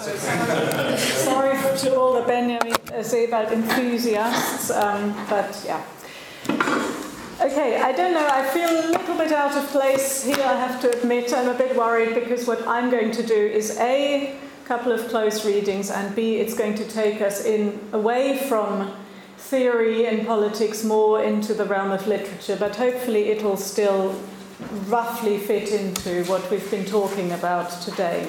So sorry to all the Benjamin Sebald enthusiasts, um, but yeah. Okay, I don't know, I feel a little bit out of place here, I have to admit. I'm a bit worried because what I'm going to do is A, a couple of close readings, and B, it's going to take us in away from theory and politics more into the realm of literature, but hopefully it will still roughly fit into what we've been talking about today.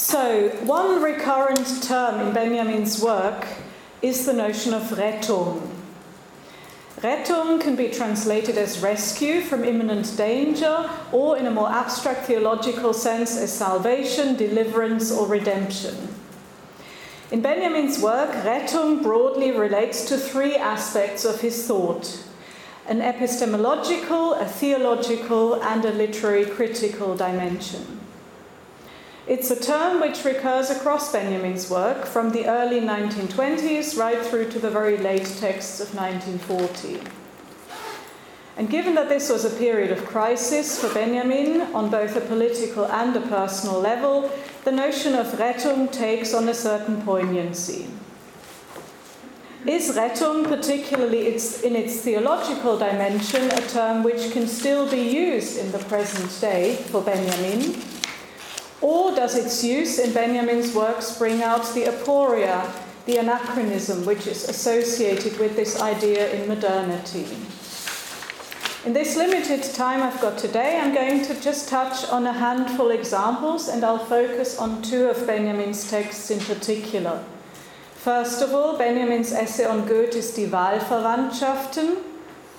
So, one recurrent term in Benjamin's work is the notion of Rettung. Rettung can be translated as rescue from imminent danger, or in a more abstract theological sense, as salvation, deliverance, or redemption. In Benjamin's work, Rettung broadly relates to three aspects of his thought an epistemological, a theological, and a literary critical dimension. It's a term which recurs across Benjamin's work from the early 1920s right through to the very late texts of 1940. And given that this was a period of crisis for Benjamin on both a political and a personal level, the notion of Rettung takes on a certain poignancy. Is Rettung, particularly in its theological dimension, a term which can still be used in the present day for Benjamin? Or does its use in Benjamin's works bring out the aporia, the anachronism which is associated with this idea in modernity? In this limited time I've got today, I'm going to just touch on a handful examples and I'll focus on two of Benjamin's texts in particular. First of all, Benjamin's essay on Goethe's Die Wahlverwandtschaften,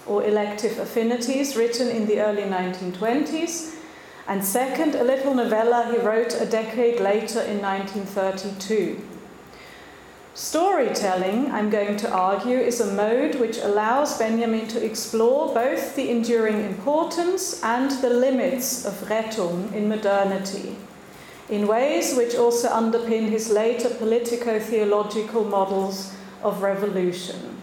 or elective affinities, written in the early 1920s, and second, a little novella he wrote a decade later in 1932. Storytelling, I'm going to argue, is a mode which allows Benjamin to explore both the enduring importance and the limits of Rettung in modernity, in ways which also underpin his later politico theological models of revolution.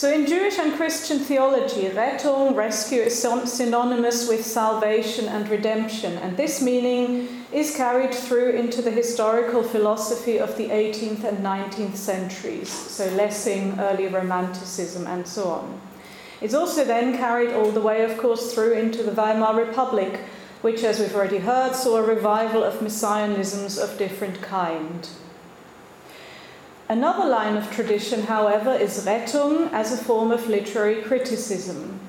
So, in Jewish and Christian theology, Rettung, rescue, is synonymous with salvation and redemption, and this meaning is carried through into the historical philosophy of the 18th and 19th centuries, so Lessing, early Romanticism, and so on. It's also then carried all the way, of course, through into the Weimar Republic, which, as we've already heard, saw a revival of messianisms of different kind. Another line of tradition, however, is Rettung as a form of literary criticism.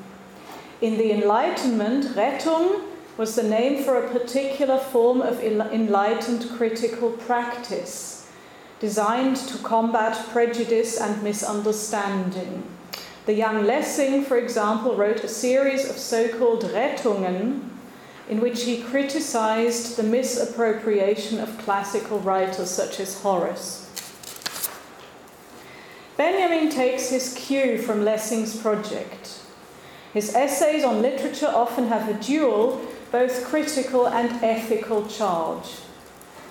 In the Enlightenment, Rettung was the name for a particular form of enlightened critical practice designed to combat prejudice and misunderstanding. The young Lessing, for example, wrote a series of so called Rettungen in which he criticized the misappropriation of classical writers such as Horace. Benjamin takes his cue from Lessing's project. His essays on literature often have a dual, both critical and ethical charge.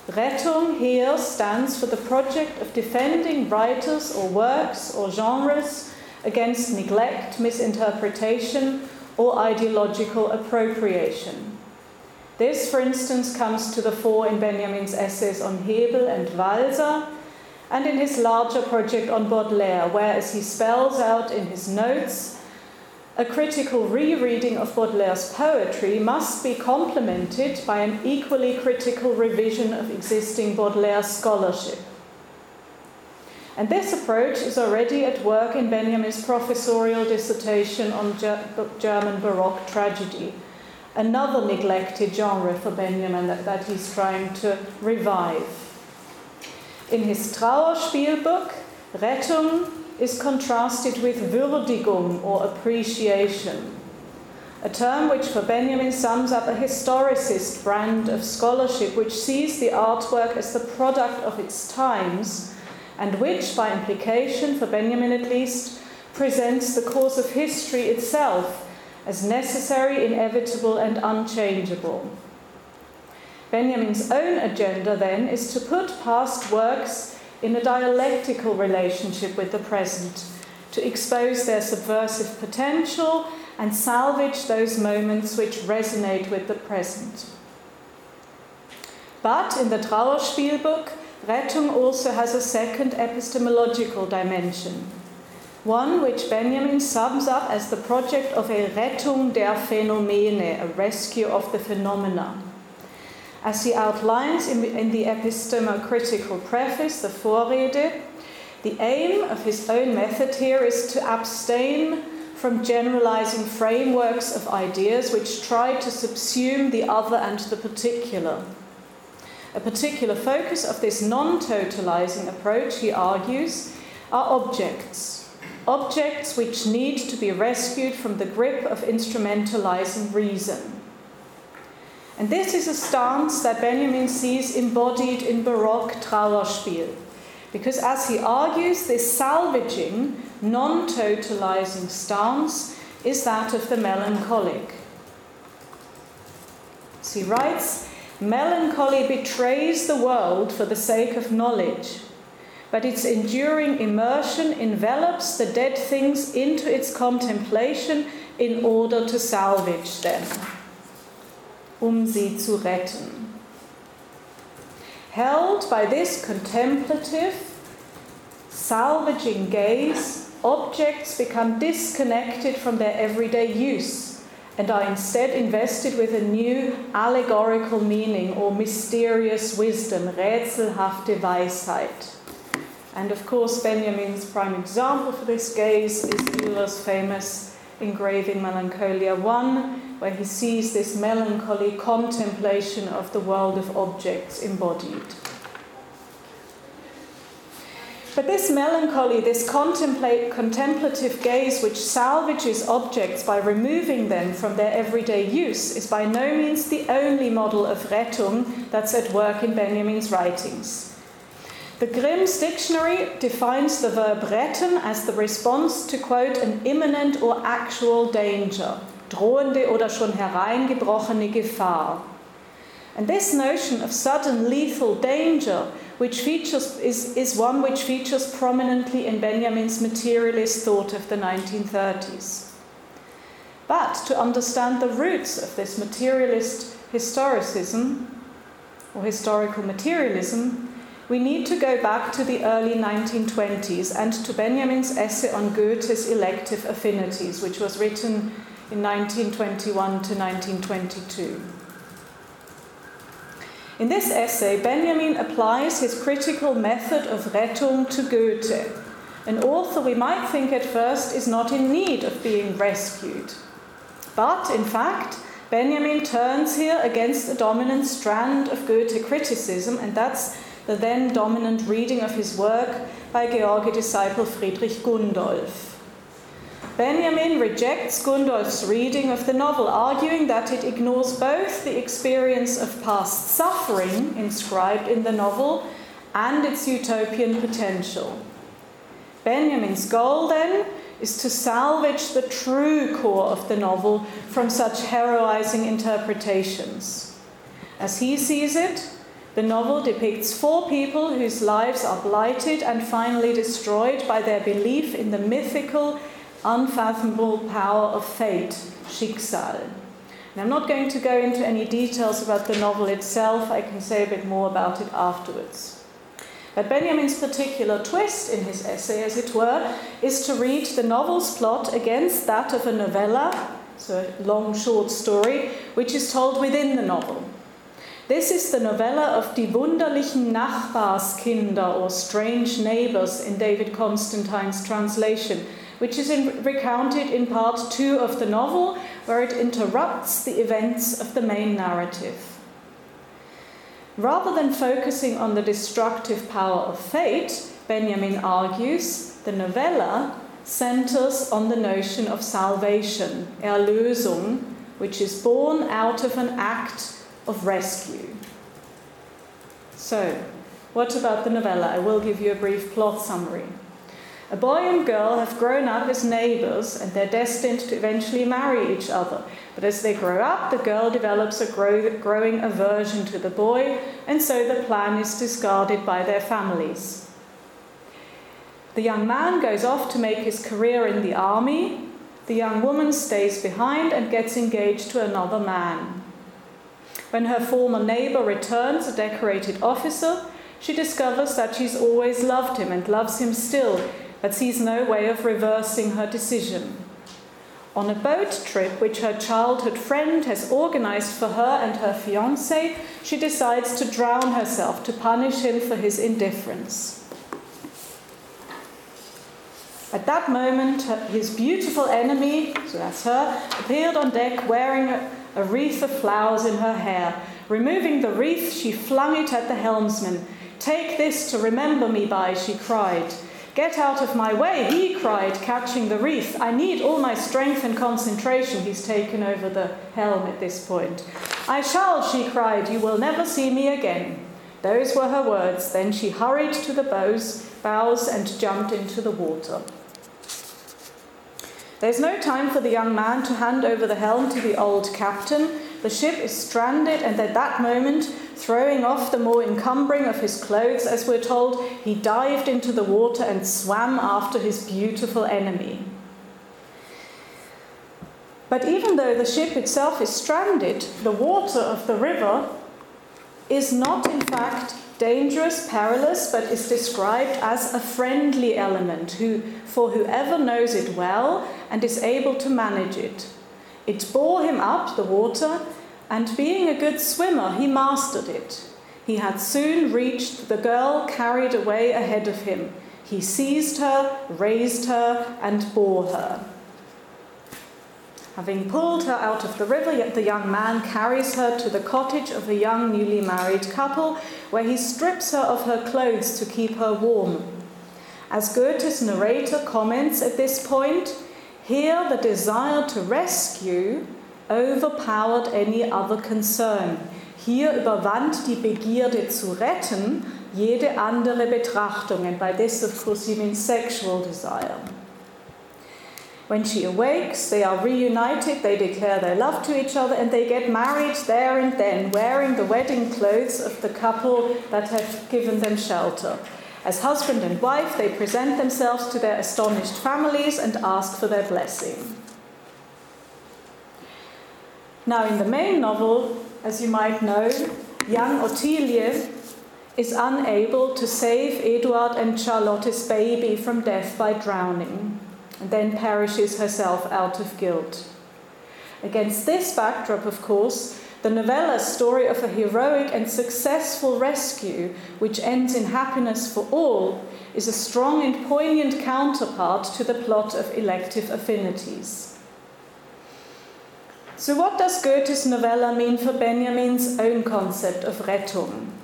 Rettung here stands for the project of defending writers or works or genres against neglect, misinterpretation, or ideological appropriation. This, for instance, comes to the fore in Benjamin's essays on Hebel and Walser, and in his larger project on Baudelaire, where, as he spells out in his notes, a critical rereading of Baudelaire's poetry must be complemented by an equally critical revision of existing Baudelaire scholarship. And this approach is already at work in Benjamin's professorial dissertation on German Baroque tragedy, another neglected genre for Benjamin that, that he's trying to revive. In his Trauerspielbook, Rettung is contrasted with Würdigung or appreciation, a term which for Benjamin sums up a historicist brand of scholarship which sees the artwork as the product of its times and which, by implication, for Benjamin at least, presents the course of history itself as necessary, inevitable, and unchangeable. Benjamin's own agenda, then, is to put past works in a dialectical relationship with the present, to expose their subversive potential and salvage those moments which resonate with the present. But in the Trauerspielbook, Rettung also has a second epistemological dimension, one which Benjamin sums up as the project of a Rettung der Phänomene, a rescue of the phenomena. As he outlines in, in the epistemocritical preface, the Vorrede, the aim of his own method here is to abstain from generalizing frameworks of ideas which try to subsume the other and the particular. A particular focus of this non totalizing approach, he argues, are objects. Objects which need to be rescued from the grip of instrumentalizing reason. And this is a stance that Benjamin sees embodied in Baroque Trauerspiel. Because as he argues, this salvaging, non totalizing stance is that of the melancholic. He writes, Melancholy betrays the world for the sake of knowledge, but its enduring immersion envelops the dead things into its contemplation in order to salvage them, um sie zu retten. Held by this contemplative, salvaging gaze, objects become disconnected from their everyday use and are instead invested with a new allegorical meaning or mysterious wisdom, rätselhafte Weisheit. And of course, Benjamin's prime example for this gaze is Dürer's famous engraving Melancholia 1, where he sees this melancholy contemplation of the world of objects embodied. But this melancholy, this contemplative gaze which salvages objects by removing them from their everyday use, is by no means the only model of Rettung that's at work in Benjamin's writings. The Grimm's dictionary defines the verb retten as the response to, quote, an imminent or actual danger, drohende oder schon hereingebrochene Gefahr. And this notion of sudden lethal danger which features, is, is one which features prominently in Benjamin's materialist thought of the 1930s. But to understand the roots of this materialist historicism, or historical materialism, we need to go back to the early 1920s and to Benjamin's essay on Goethe's elective affinities, which was written in 1921 to 1922. In this essay, Benjamin applies his critical method of Rettung to Goethe, an author we might think at first is not in need of being rescued. But in fact, Benjamin turns here against the dominant strand of Goethe criticism, and that's the then dominant reading of his work by George disciple Friedrich Gundolf. Benjamin rejects Gundolf's reading of the novel, arguing that it ignores both the experience of past suffering inscribed in the novel and its utopian potential. Benjamin's goal, then, is to salvage the true core of the novel from such heroizing interpretations. As he sees it, the novel depicts four people whose lives are blighted and finally destroyed by their belief in the mythical unfathomable power of fate, Schicksal. And I'm not going to go into any details about the novel itself, I can say a bit more about it afterwards. But Benjamin's particular twist in his essay, as it were, is to read the novel's plot against that of a novella, so a long short story, which is told within the novel. This is the novella of Die wunderlichen Nachbarskinder or Strange Neighbors in David Constantine's translation, which is in, recounted in part two of the novel, where it interrupts the events of the main narrative. Rather than focusing on the destructive power of fate, Benjamin argues, the novella centers on the notion of salvation, Erlösung, which is born out of an act of rescue. So, what about the novella? I will give you a brief plot summary. A boy and girl have grown up as neighbors and they're destined to eventually marry each other. But as they grow up, the girl develops a grow- growing aversion to the boy, and so the plan is discarded by their families. The young man goes off to make his career in the army. The young woman stays behind and gets engaged to another man. When her former neighbor returns, a decorated officer, she discovers that she's always loved him and loves him still, but sees no way of reversing her decision. On a boat trip which her childhood friend has organized for her and her fiance, she decides to drown herself to punish him for his indifference. At that moment, his beautiful enemy, so that's her, appeared on deck wearing a, a wreath of flowers in her hair. Removing the wreath, she flung it at the helmsman. Take this to remember me by, she cried. Get out of my way, he cried, catching the wreath. I need all my strength and concentration. He's taken over the helm at this point. I shall, she cried. You will never see me again. Those were her words. Then she hurried to the bows, bows and jumped into the water. There's no time for the young man to hand over the helm to the old captain. The ship is stranded, and at that moment, throwing off the more encumbering of his clothes, as we're told, he dived into the water and swam after his beautiful enemy. But even though the ship itself is stranded, the water of the river is not, in fact, dangerous, perilous, but is described as a friendly element who, for whoever knows it well and is able to manage it. It bore him up the water, and being a good swimmer, he mastered it. He had soon reached the girl carried away ahead of him. He seized her, raised her, and bore her. Having pulled her out of the river, the young man carries her to the cottage of a young newly married couple, where he strips her of her clothes to keep her warm. As Goethe's narrator comments at this point, here the desire to rescue overpowered any other concern. Hier überwand die Begierde zu retten jede andere Betrachtung, and by this, of course, he means sexual desire. When she awakes, they are reunited, they declare their love to each other, and they get married there and then, wearing the wedding clothes of the couple that have given them shelter. As husband and wife, they present themselves to their astonished families and ask for their blessing. Now, in the main novel, as you might know, young Ottilie is unable to save Eduard and Charlotte's baby from death by drowning and then perishes herself out of guilt. Against this backdrop, of course, the novella's story of a heroic and successful rescue, which ends in happiness for all, is a strong and poignant counterpart to the plot of elective affinities. So, what does Goethe's novella mean for Benjamin's own concept of Rettung?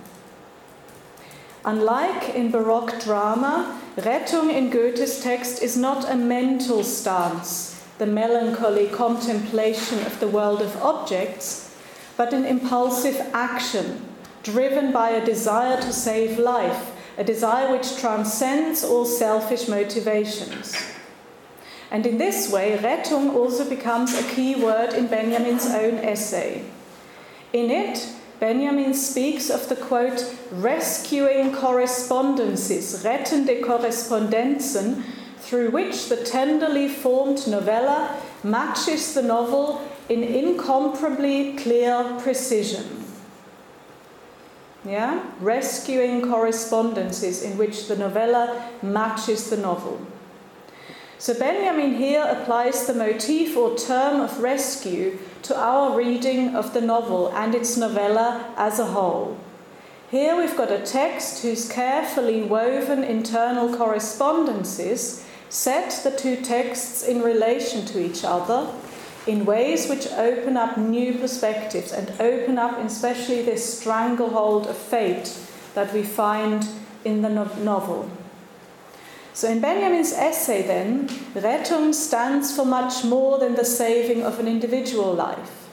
Unlike in Baroque drama, Rettung in Goethe's text is not a mental stance, the melancholy contemplation of the world of objects, but an impulsive action driven by a desire to save life, a desire which transcends all selfish motivations. And in this way, Rettung also becomes a key word in Benjamin's own essay. In it, Benjamin speaks of the quote, rescuing correspondences, rettende Korrespondenzen, through which the tenderly formed novella matches the novel in incomparably clear precision. Yeah? Rescuing correspondences in which the novella matches the novel. So Benjamin here applies the motif or term of rescue to our reading of the novel and its novella as a whole. Here we've got a text whose carefully woven internal correspondences set the two texts in relation to each other in ways which open up new perspectives and open up especially this stranglehold of fate that we find in the no- novel. So in Benjamin's essay, then, Rettung stands for much more than the saving of an individual life.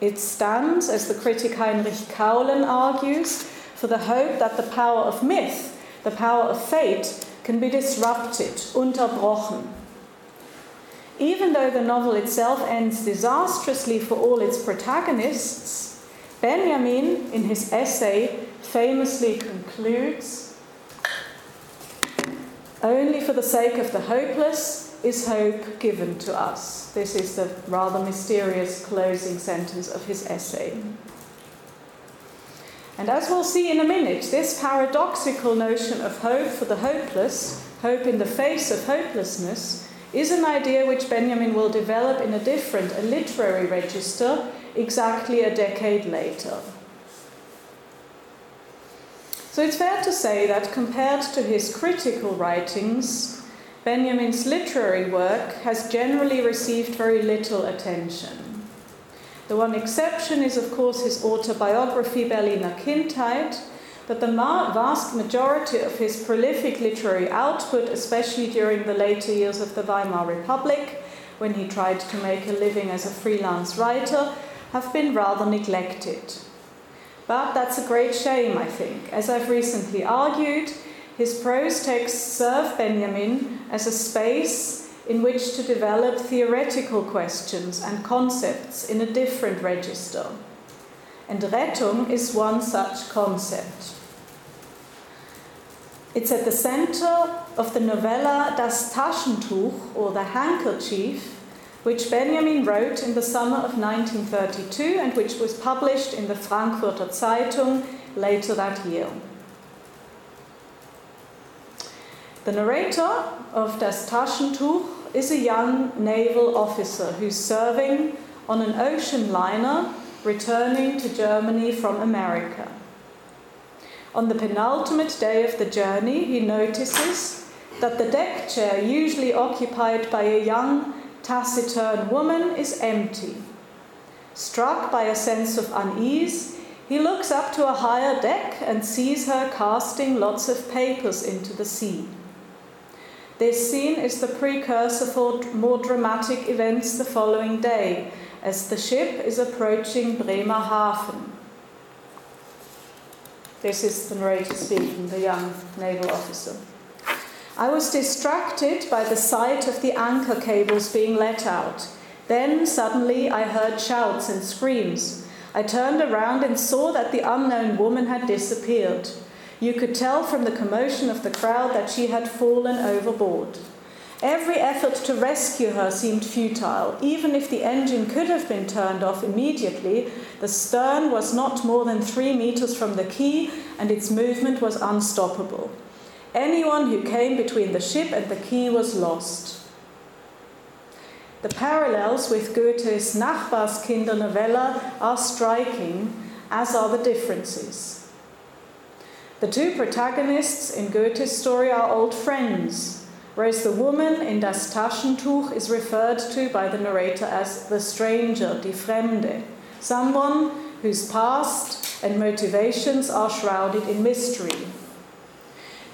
It stands, as the critic Heinrich Kaulen argues, for the hope that the power of myth, the power of fate, can be disrupted, unterbrochen. Even though the novel itself ends disastrously for all its protagonists, Benjamin, in his essay, famously concludes only for the sake of the hopeless is hope given to us. This is the rather mysterious closing sentence of his essay. And as we'll see in a minute, this paradoxical notion of hope for the hopeless, hope in the face of hopelessness, is an idea which Benjamin will develop in a different, a literary register, exactly a decade later. So it's fair to say that compared to his critical writings, Benjamin's literary work has generally received very little attention. The one exception is, of course, his autobiography Berliner Kindheit, but the vast majority of his prolific literary output, especially during the later years of the Weimar Republic, when he tried to make a living as a freelance writer, have been rather neglected. But that's a great shame, I think. As I've recently argued, his prose texts serve Benjamin as a space in which to develop theoretical questions and concepts in a different register. And Rettung is one such concept. It's at the center of the novella Das Taschentuch, or The Handkerchief, which Benjamin wrote in the summer of 1932 and which was published in the Frankfurter Zeitung later that year. The narrator of Das Taschentuch is a young naval officer who's serving on an ocean liner returning to Germany from America. On the penultimate day of the journey, he notices that the deck chair, usually occupied by a young, taciturn woman, is empty. Struck by a sense of unease, he looks up to a higher deck and sees her casting lots of papers into the sea. This scene is the precursor for more dramatic events the following day, as the ship is approaching Bremerhaven. This is the narrator speaking, the young naval officer. I was distracted by the sight of the anchor cables being let out. Then suddenly I heard shouts and screams. I turned around and saw that the unknown woman had disappeared. You could tell from the commotion of the crowd that she had fallen overboard. Every effort to rescue her seemed futile. Even if the engine could have been turned off immediately, the stern was not more than three meters from the quay and its movement was unstoppable. Anyone who came between the ship and the quay was lost. The parallels with Goethe's Nachbarskinder novella are striking, as are the differences. The two protagonists in Goethe's story are old friends, whereas the woman in Das Taschentuch is referred to by the narrator as the stranger, die Fremde, someone whose past and motivations are shrouded in mystery.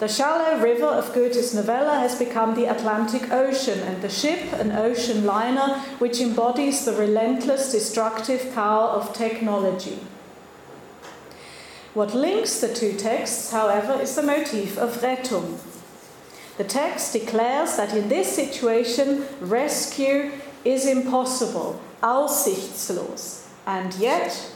The shallow river of Goethe's novella has become the Atlantic Ocean, and the ship, an ocean liner, which embodies the relentless destructive power of technology. What links the two texts, however, is the motif of Rettung. The text declares that in this situation, rescue is impossible, aussichtslos. And yet,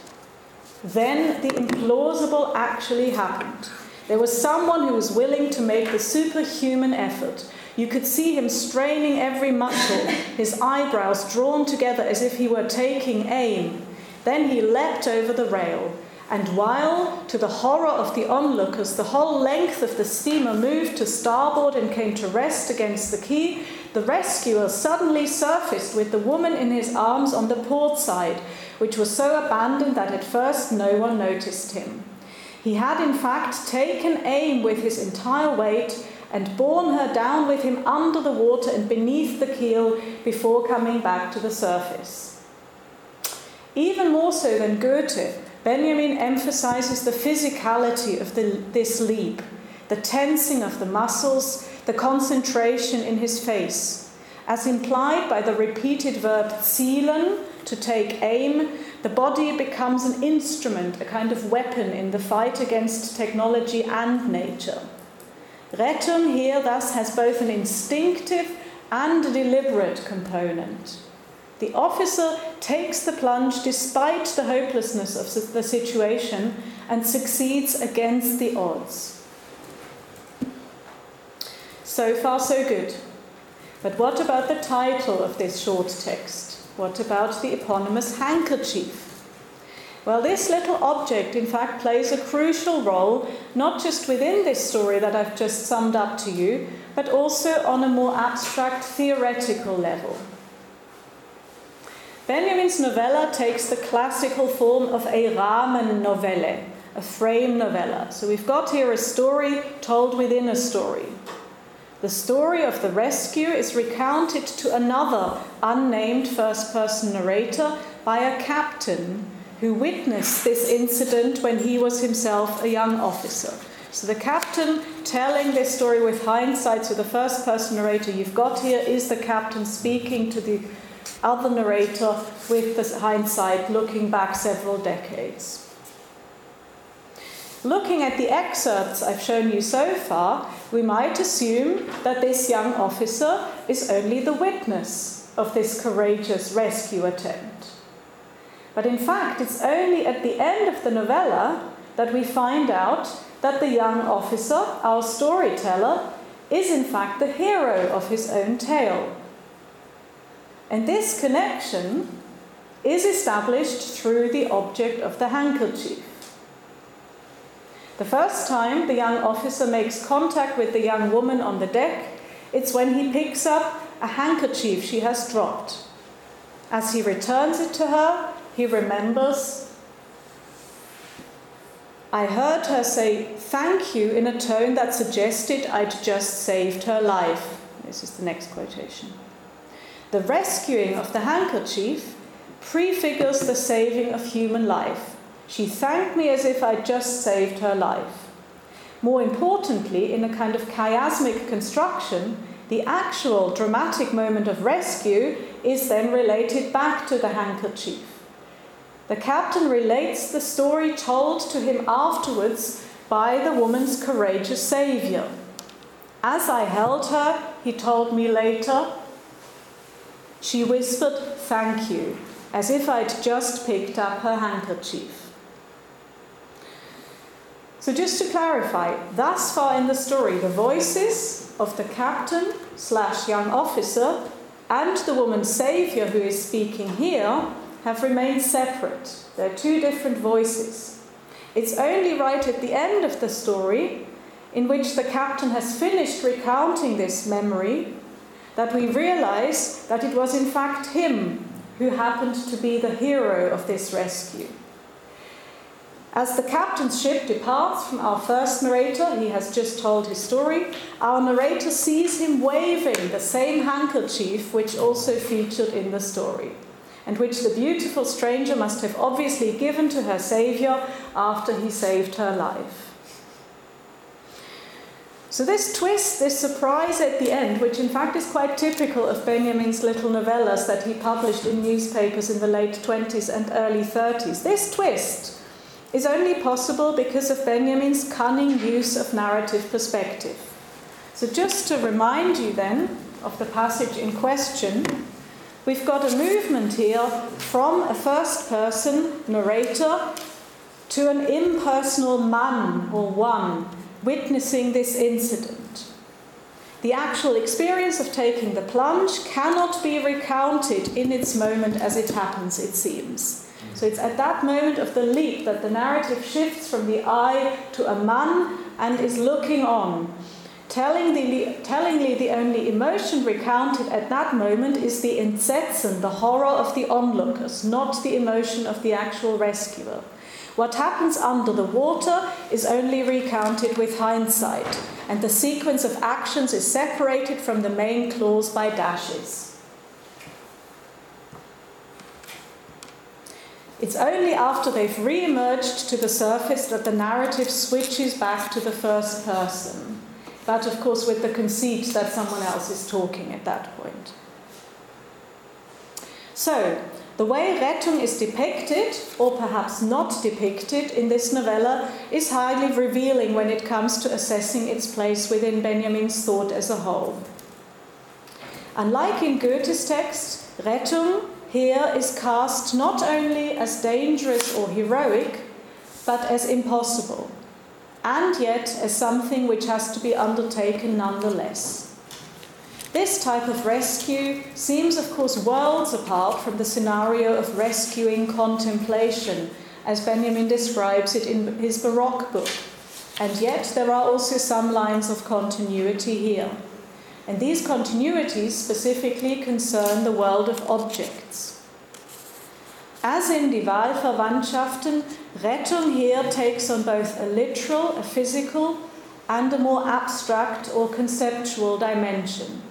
then the implausible actually happened. There was someone who was willing to make the superhuman effort. You could see him straining every muscle, his eyebrows drawn together as if he were taking aim. Then he leapt over the rail. And while, to the horror of the onlookers, the whole length of the steamer moved to starboard and came to rest against the quay, the rescuer suddenly surfaced with the woman in his arms on the port side, which was so abandoned that at first no one noticed him. He had, in fact, taken aim with his entire weight and borne her down with him under the water and beneath the keel before coming back to the surface. Even more so than Goethe, Benjamin emphasizes the physicality of the, this leap, the tensing of the muscles, the concentration in his face. As implied by the repeated verb zielen, to take aim, the body becomes an instrument, a kind of weapon in the fight against technology and nature. Rettung here thus has both an instinctive and a deliberate component. The officer takes the plunge despite the hopelessness of the situation and succeeds against the odds. So far, so good. But what about the title of this short text? What about the eponymous handkerchief? Well, this little object, in fact, plays a crucial role, not just within this story that I've just summed up to you, but also on a more abstract theoretical level. Benjamin's novella takes the classical form of a Rahmennovelle, a frame novella. So we've got here a story told within a story. The story of the rescue is recounted to another unnamed first person narrator by a captain who witnessed this incident when he was himself a young officer. So the captain telling this story with hindsight, so the first person narrator you've got here is the captain speaking to the other narrator with the hindsight looking back several decades. Looking at the excerpts I've shown you so far, we might assume that this young officer is only the witness of this courageous rescue attempt. But in fact, it's only at the end of the novella that we find out that the young officer, our storyteller, is in fact the hero of his own tale. And this connection is established through the object of the handkerchief. The first time the young officer makes contact with the young woman on the deck, it's when he picks up a handkerchief she has dropped. As he returns it to her, he remembers. I heard her say thank you in a tone that suggested I'd just saved her life. This is the next quotation. The rescuing of the handkerchief prefigures the saving of human life. She thanked me as if I'd just saved her life. More importantly, in a kind of chiasmic construction, the actual dramatic moment of rescue is then related back to the handkerchief. The captain relates the story told to him afterwards by the woman's courageous saviour. As I held her, he told me later, she whispered, Thank you, as if I'd just picked up her handkerchief. So, just to clarify, thus far in the story, the voices of the captain slash young officer and the woman saviour who is speaking here have remained separate. They're two different voices. It's only right at the end of the story, in which the captain has finished recounting this memory, that we realize that it was in fact him who happened to be the hero of this rescue. As the captain's ship departs from our first narrator, he has just told his story, our narrator sees him waving the same handkerchief which also featured in the story and which the beautiful stranger must have obviously given to her Saviour after he saved her life. So, this twist, this surprise at the end, which in fact is quite typical of Benjamin's little novellas that he published in newspapers in the late 20s and early 30s, this twist is only possible because of Benjamin's cunning use of narrative perspective. So, just to remind you then of the passage in question, We've got a movement here from a first person narrator to an impersonal man or one witnessing this incident. The actual experience of taking the plunge cannot be recounted in its moment as it happens, it seems. So it's at that moment of the leap that the narrative shifts from the I to a man and is looking on. Tellingly, tellingly, the only emotion recounted at that moment is the entsetzen, the horror of the onlookers, not the emotion of the actual rescuer. What happens under the water is only recounted with hindsight, and the sequence of actions is separated from the main clause by dashes. It's only after they've re emerged to the surface that the narrative switches back to the first person but of course with the conceit that someone else is talking at that point. So, the way Rettung is depicted, or perhaps not depicted, in this novella is highly revealing when it comes to assessing its place within Benjamin's thought as a whole. Unlike in Goethe's text, Rettung here is cast not only as dangerous or heroic, but as impossible and yet as something which has to be undertaken nonetheless. This type of rescue seems, of course, worlds apart from the scenario of rescuing contemplation as Benjamin describes it in his Baroque book. And yet, there are also some lines of continuity here. And these continuities specifically concern the world of objects. As in Die Wahlverwandtschaften, Rettung here takes on both a literal, a physical, and a more abstract or conceptual dimension.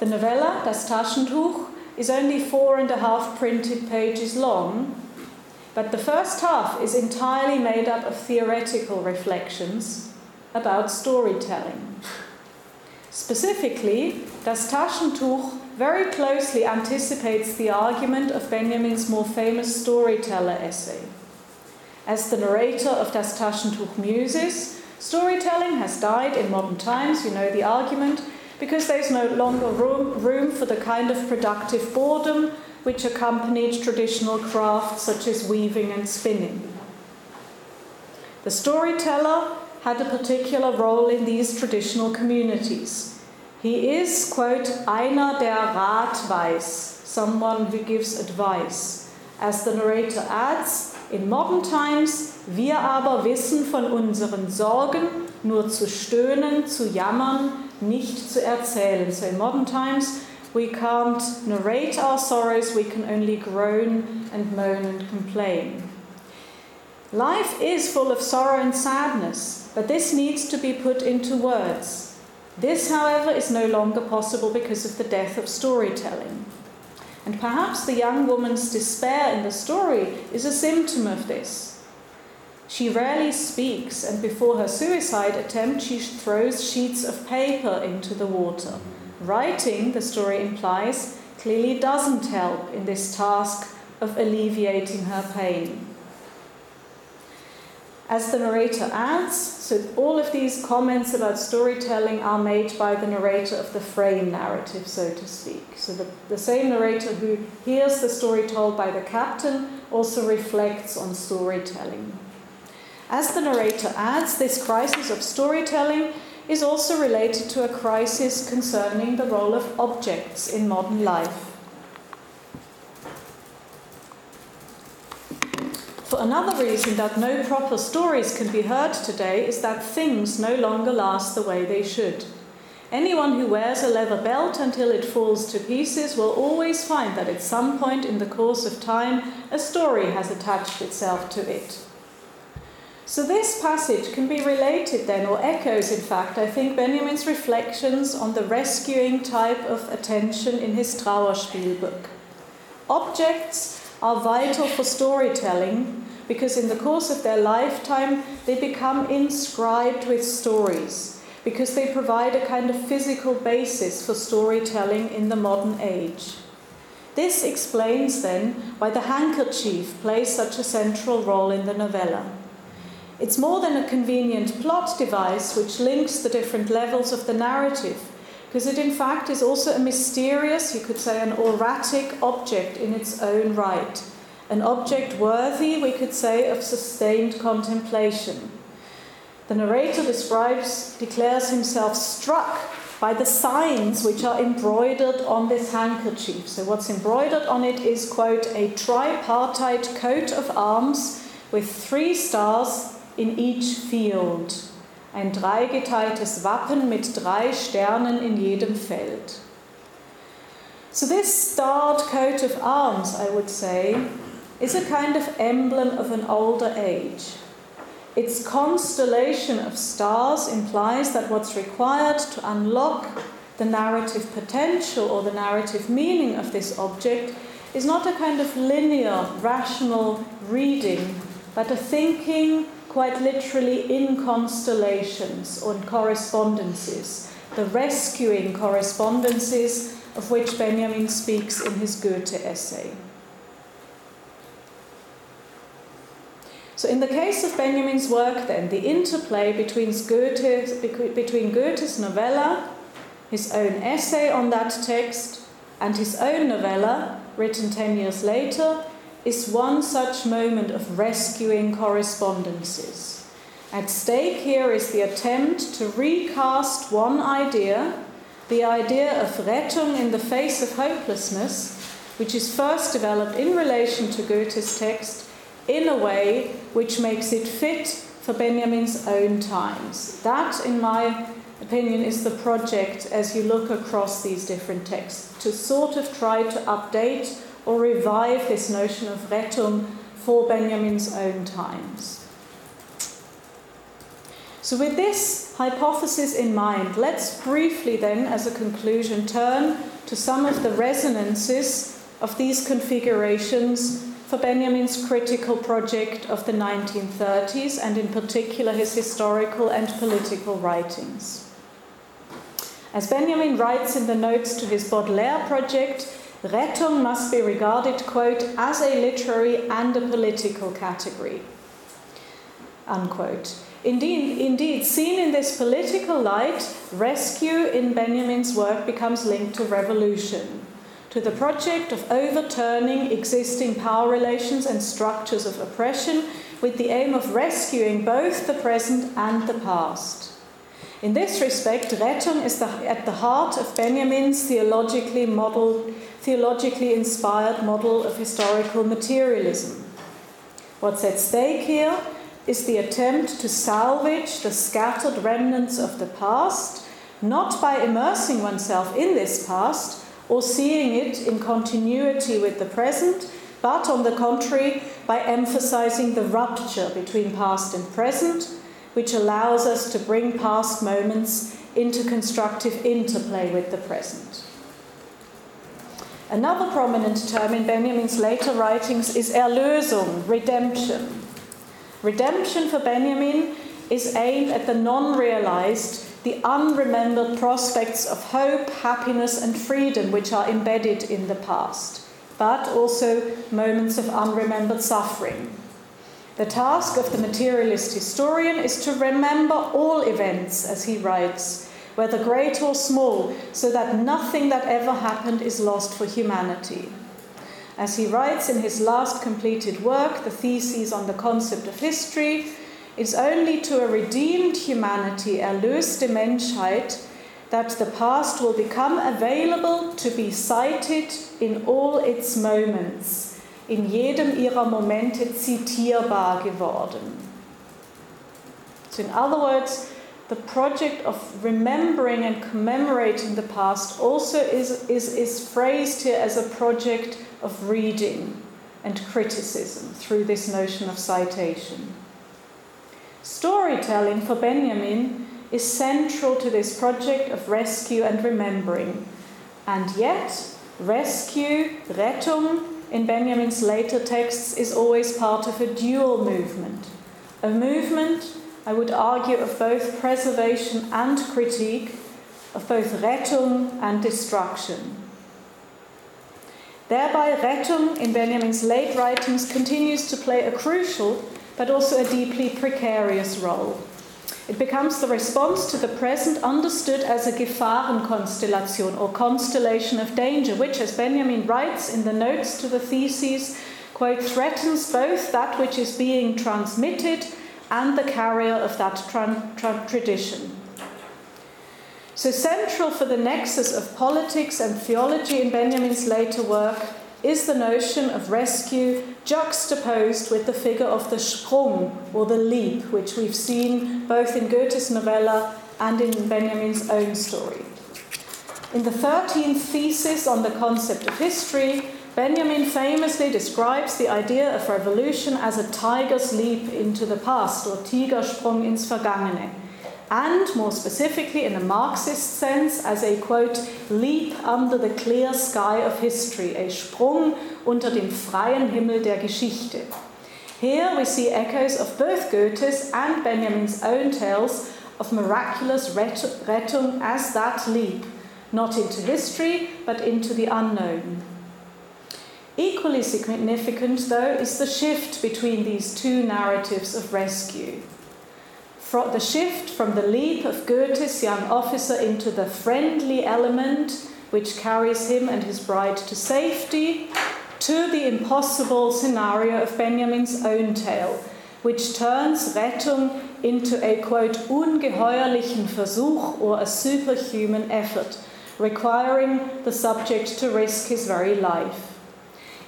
The novella, Das Taschentuch, is only four and a half printed pages long, but the first half is entirely made up of theoretical reflections about storytelling. Specifically, Das Taschentuch very closely anticipates the argument of Benjamin's more famous storyteller essay. As the narrator of Das Taschentuch muses, storytelling has died in modern times, you know the argument, because there's no longer room, room for the kind of productive boredom which accompanied traditional crafts such as weaving and spinning. The storyteller had a particular role in these traditional communities. He is, quote, einer der Rat weiß, someone who gives advice. As the narrator adds, in modern times, wir aber wissen von unseren Sorgen nur zu stöhnen, zu jammern, nicht zu erzählen. So in modern times, we can't narrate our sorrows, we can only groan and moan and complain. Life is full of sorrow and sadness, but this needs to be put into words. This, however, is no longer possible because of the death of storytelling. And perhaps the young woman's despair in the story is a symptom of this. She rarely speaks, and before her suicide attempt, she throws sheets of paper into the water. Writing, the story implies, clearly doesn't help in this task of alleviating her pain. As the narrator adds, so all of these comments about storytelling are made by the narrator of the frame narrative, so to speak. So the, the same narrator who hears the story told by the captain also reflects on storytelling. As the narrator adds, this crisis of storytelling is also related to a crisis concerning the role of objects in modern life. For another reason that no proper stories can be heard today is that things no longer last the way they should. Anyone who wears a leather belt until it falls to pieces will always find that at some point in the course of time a story has attached itself to it. So, this passage can be related then, or echoes, in fact, I think, Benjamin's reflections on the rescuing type of attention in his Trauerspiel book. Objects are vital for storytelling because in the course of their lifetime they become inscribed with stories because they provide a kind of physical basis for storytelling in the modern age. This explains then why the handkerchief plays such a central role in the novella. It's more than a convenient plot device which links the different levels of the narrative because it in fact is also a mysterious, you could say, an auratic object in its own right. An object worthy, we could say, of sustained contemplation. The narrator describes, declares himself struck by the signs which are embroidered on this handkerchief. So, what's embroidered on it is, quote, a tripartite coat of arms with three stars in each field ein dreigeteiltes Wappen mit drei Sternen in jedem Feld. So, this starred coat of arms, I would say, is a kind of emblem of an older age. Its constellation of stars implies that what's required to unlock the narrative potential or the narrative meaning of this object is not a kind of linear, rational reading, but a thinking, quite literally in constellations or in correspondences, the rescuing correspondences of which Benjamin speaks in his Goethe essay. So, in the case of Benjamin's work, then, the interplay between Goethe's, between Goethe's novella, his own essay on that text, and his own novella, written 10 years later, is one such moment of rescuing correspondences. At stake here is the attempt to recast one idea, the idea of Rettung in the face of hopelessness, which is first developed in relation to Goethe's text in a way which makes it fit for Benjamin's own times. That, in my opinion, is the project as you look across these different texts, to sort of try to update or revive this notion of Rettung for Benjamin's own times. So, with this hypothesis in mind, let's briefly then, as a conclusion, turn to some of the resonances of these configurations for Benjamin's critical project of the 1930s, and in particular his historical and political writings. As Benjamin writes in the notes to his Baudelaire project, Rettung must be regarded, quote, as a literary and a political category, unquote. Indeed, indeed, seen in this political light, rescue in Benjamin's work becomes linked to revolution, to the project of overturning existing power relations and structures of oppression with the aim of rescuing both the present and the past. In this respect, Rettung is the, at the heart of Benjamin's theologically, modeled, theologically inspired model of historical materialism. What's at stake here is the attempt to salvage the scattered remnants of the past, not by immersing oneself in this past or seeing it in continuity with the present, but on the contrary, by emphasizing the rupture between past and present, which allows us to bring past moments into constructive interplay with the present. Another prominent term in Benjamin's later writings is Erlösung, redemption. Redemption for Benjamin is aimed at the non realized, the unremembered prospects of hope, happiness, and freedom which are embedded in the past, but also moments of unremembered suffering. The task of the materialist historian is to remember all events, as he writes, whether great or small, so that nothing that ever happened is lost for humanity. As he writes in his last completed work, the Theses on the Concept of History, it's only to a redeemed humanity, erlöste Menschheit, that the past will become available to be cited in all its moments, in jedem ihrer Momente zitierbar geworden. So, in other words, the project of remembering and commemorating the past also is, is, is phrased here as a project of reading and criticism through this notion of citation. Storytelling for Benjamin is central to this project of rescue and remembering, and yet, rescue, Rettung, in Benjamin's later texts is always part of a dual movement. A movement, I would argue, of both preservation and critique, of both Rettung and destruction. Thereby, Rettung in Benjamin's late writings continues to play a crucial but also a deeply precarious role. It becomes the response to the present understood as a Gefahrenkonstellation or constellation of danger, which, as Benjamin writes in the notes to the theses, quote, threatens both that which is being transmitted and the carrier of that tra- tra- tradition. So, central for the nexus of politics and theology in Benjamin's later work is the notion of rescue juxtaposed with the figure of the Sprung, or the leap, which we've seen both in Goethe's novella and in Benjamin's own story. In the 13th thesis on the concept of history, Benjamin famously describes the idea of revolution as a tiger's leap into the past, or Tigersprung ins Vergangene and more specifically in a Marxist sense as a quote, leap under the clear sky of history, a Sprung unter dem freien Himmel der Geschichte. Here we see echoes of both Goethe's and Benjamin's own tales of miraculous Rettung as that leap, not into history, but into the unknown. Equally significant, though, is the shift between these two narratives of rescue the shift from the leap of Goethe's young officer into the friendly element which carries him and his bride to safety, to the impossible scenario of Benjamin's own tale, which turns Rettung into a quote, ungeheuerlichen Versuch or a superhuman effort, requiring the subject to risk his very life.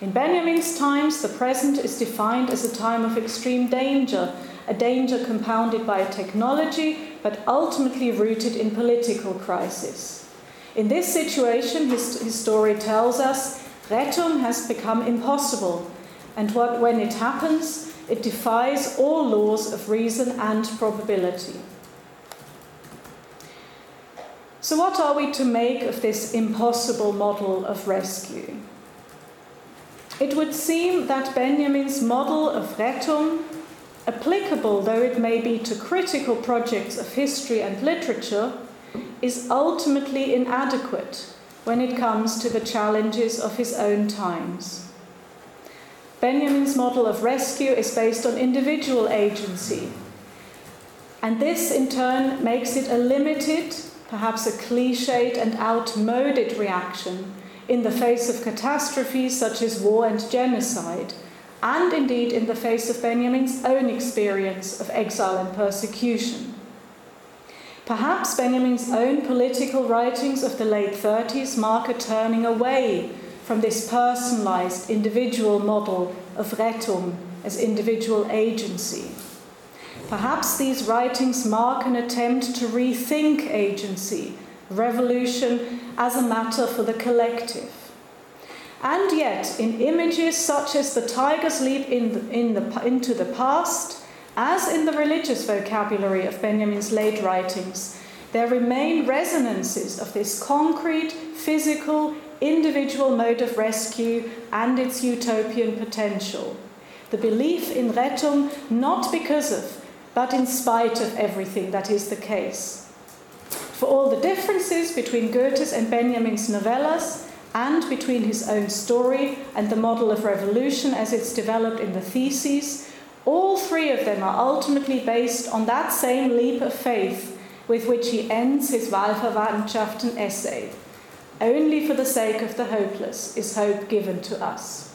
In Benjamin's times, the present is defined as a time of extreme danger, a danger compounded by technology, but ultimately rooted in political crisis. In this situation, his, his story tells us, Rettung has become impossible, and what, when it happens, it defies all laws of reason and probability. So, what are we to make of this impossible model of rescue? It would seem that Benjamin's model of Rettung, applicable though it may be to critical projects of history and literature, is ultimately inadequate when it comes to the challenges of his own times. Benjamin's model of rescue is based on individual agency, and this in turn makes it a limited, perhaps a cliched and outmoded reaction in the face of catastrophes such as war and genocide, and indeed in the face of Benjamin's own experience of exile and persecution. Perhaps Benjamin's own political writings of the late 30s mark a turning away from this personalized individual model of Rettung as individual agency. Perhaps these writings mark an attempt to rethink agency revolution as a matter for the collective. And yet, in images such as the tiger's leap in the, in the, into the past, as in the religious vocabulary of Benjamin's late writings, there remain resonances of this concrete, physical, individual mode of rescue and its utopian potential. The belief in Rettung not because of, but in spite of everything that is the case for all the differences between Goethe's and Benjamin's novellas and between his own story and the model of revolution as it's developed in the theses, all three of them are ultimately based on that same leap of faith with which he ends his Wahlverwandtschaften essay. Only for the sake of the hopeless is hope given to us.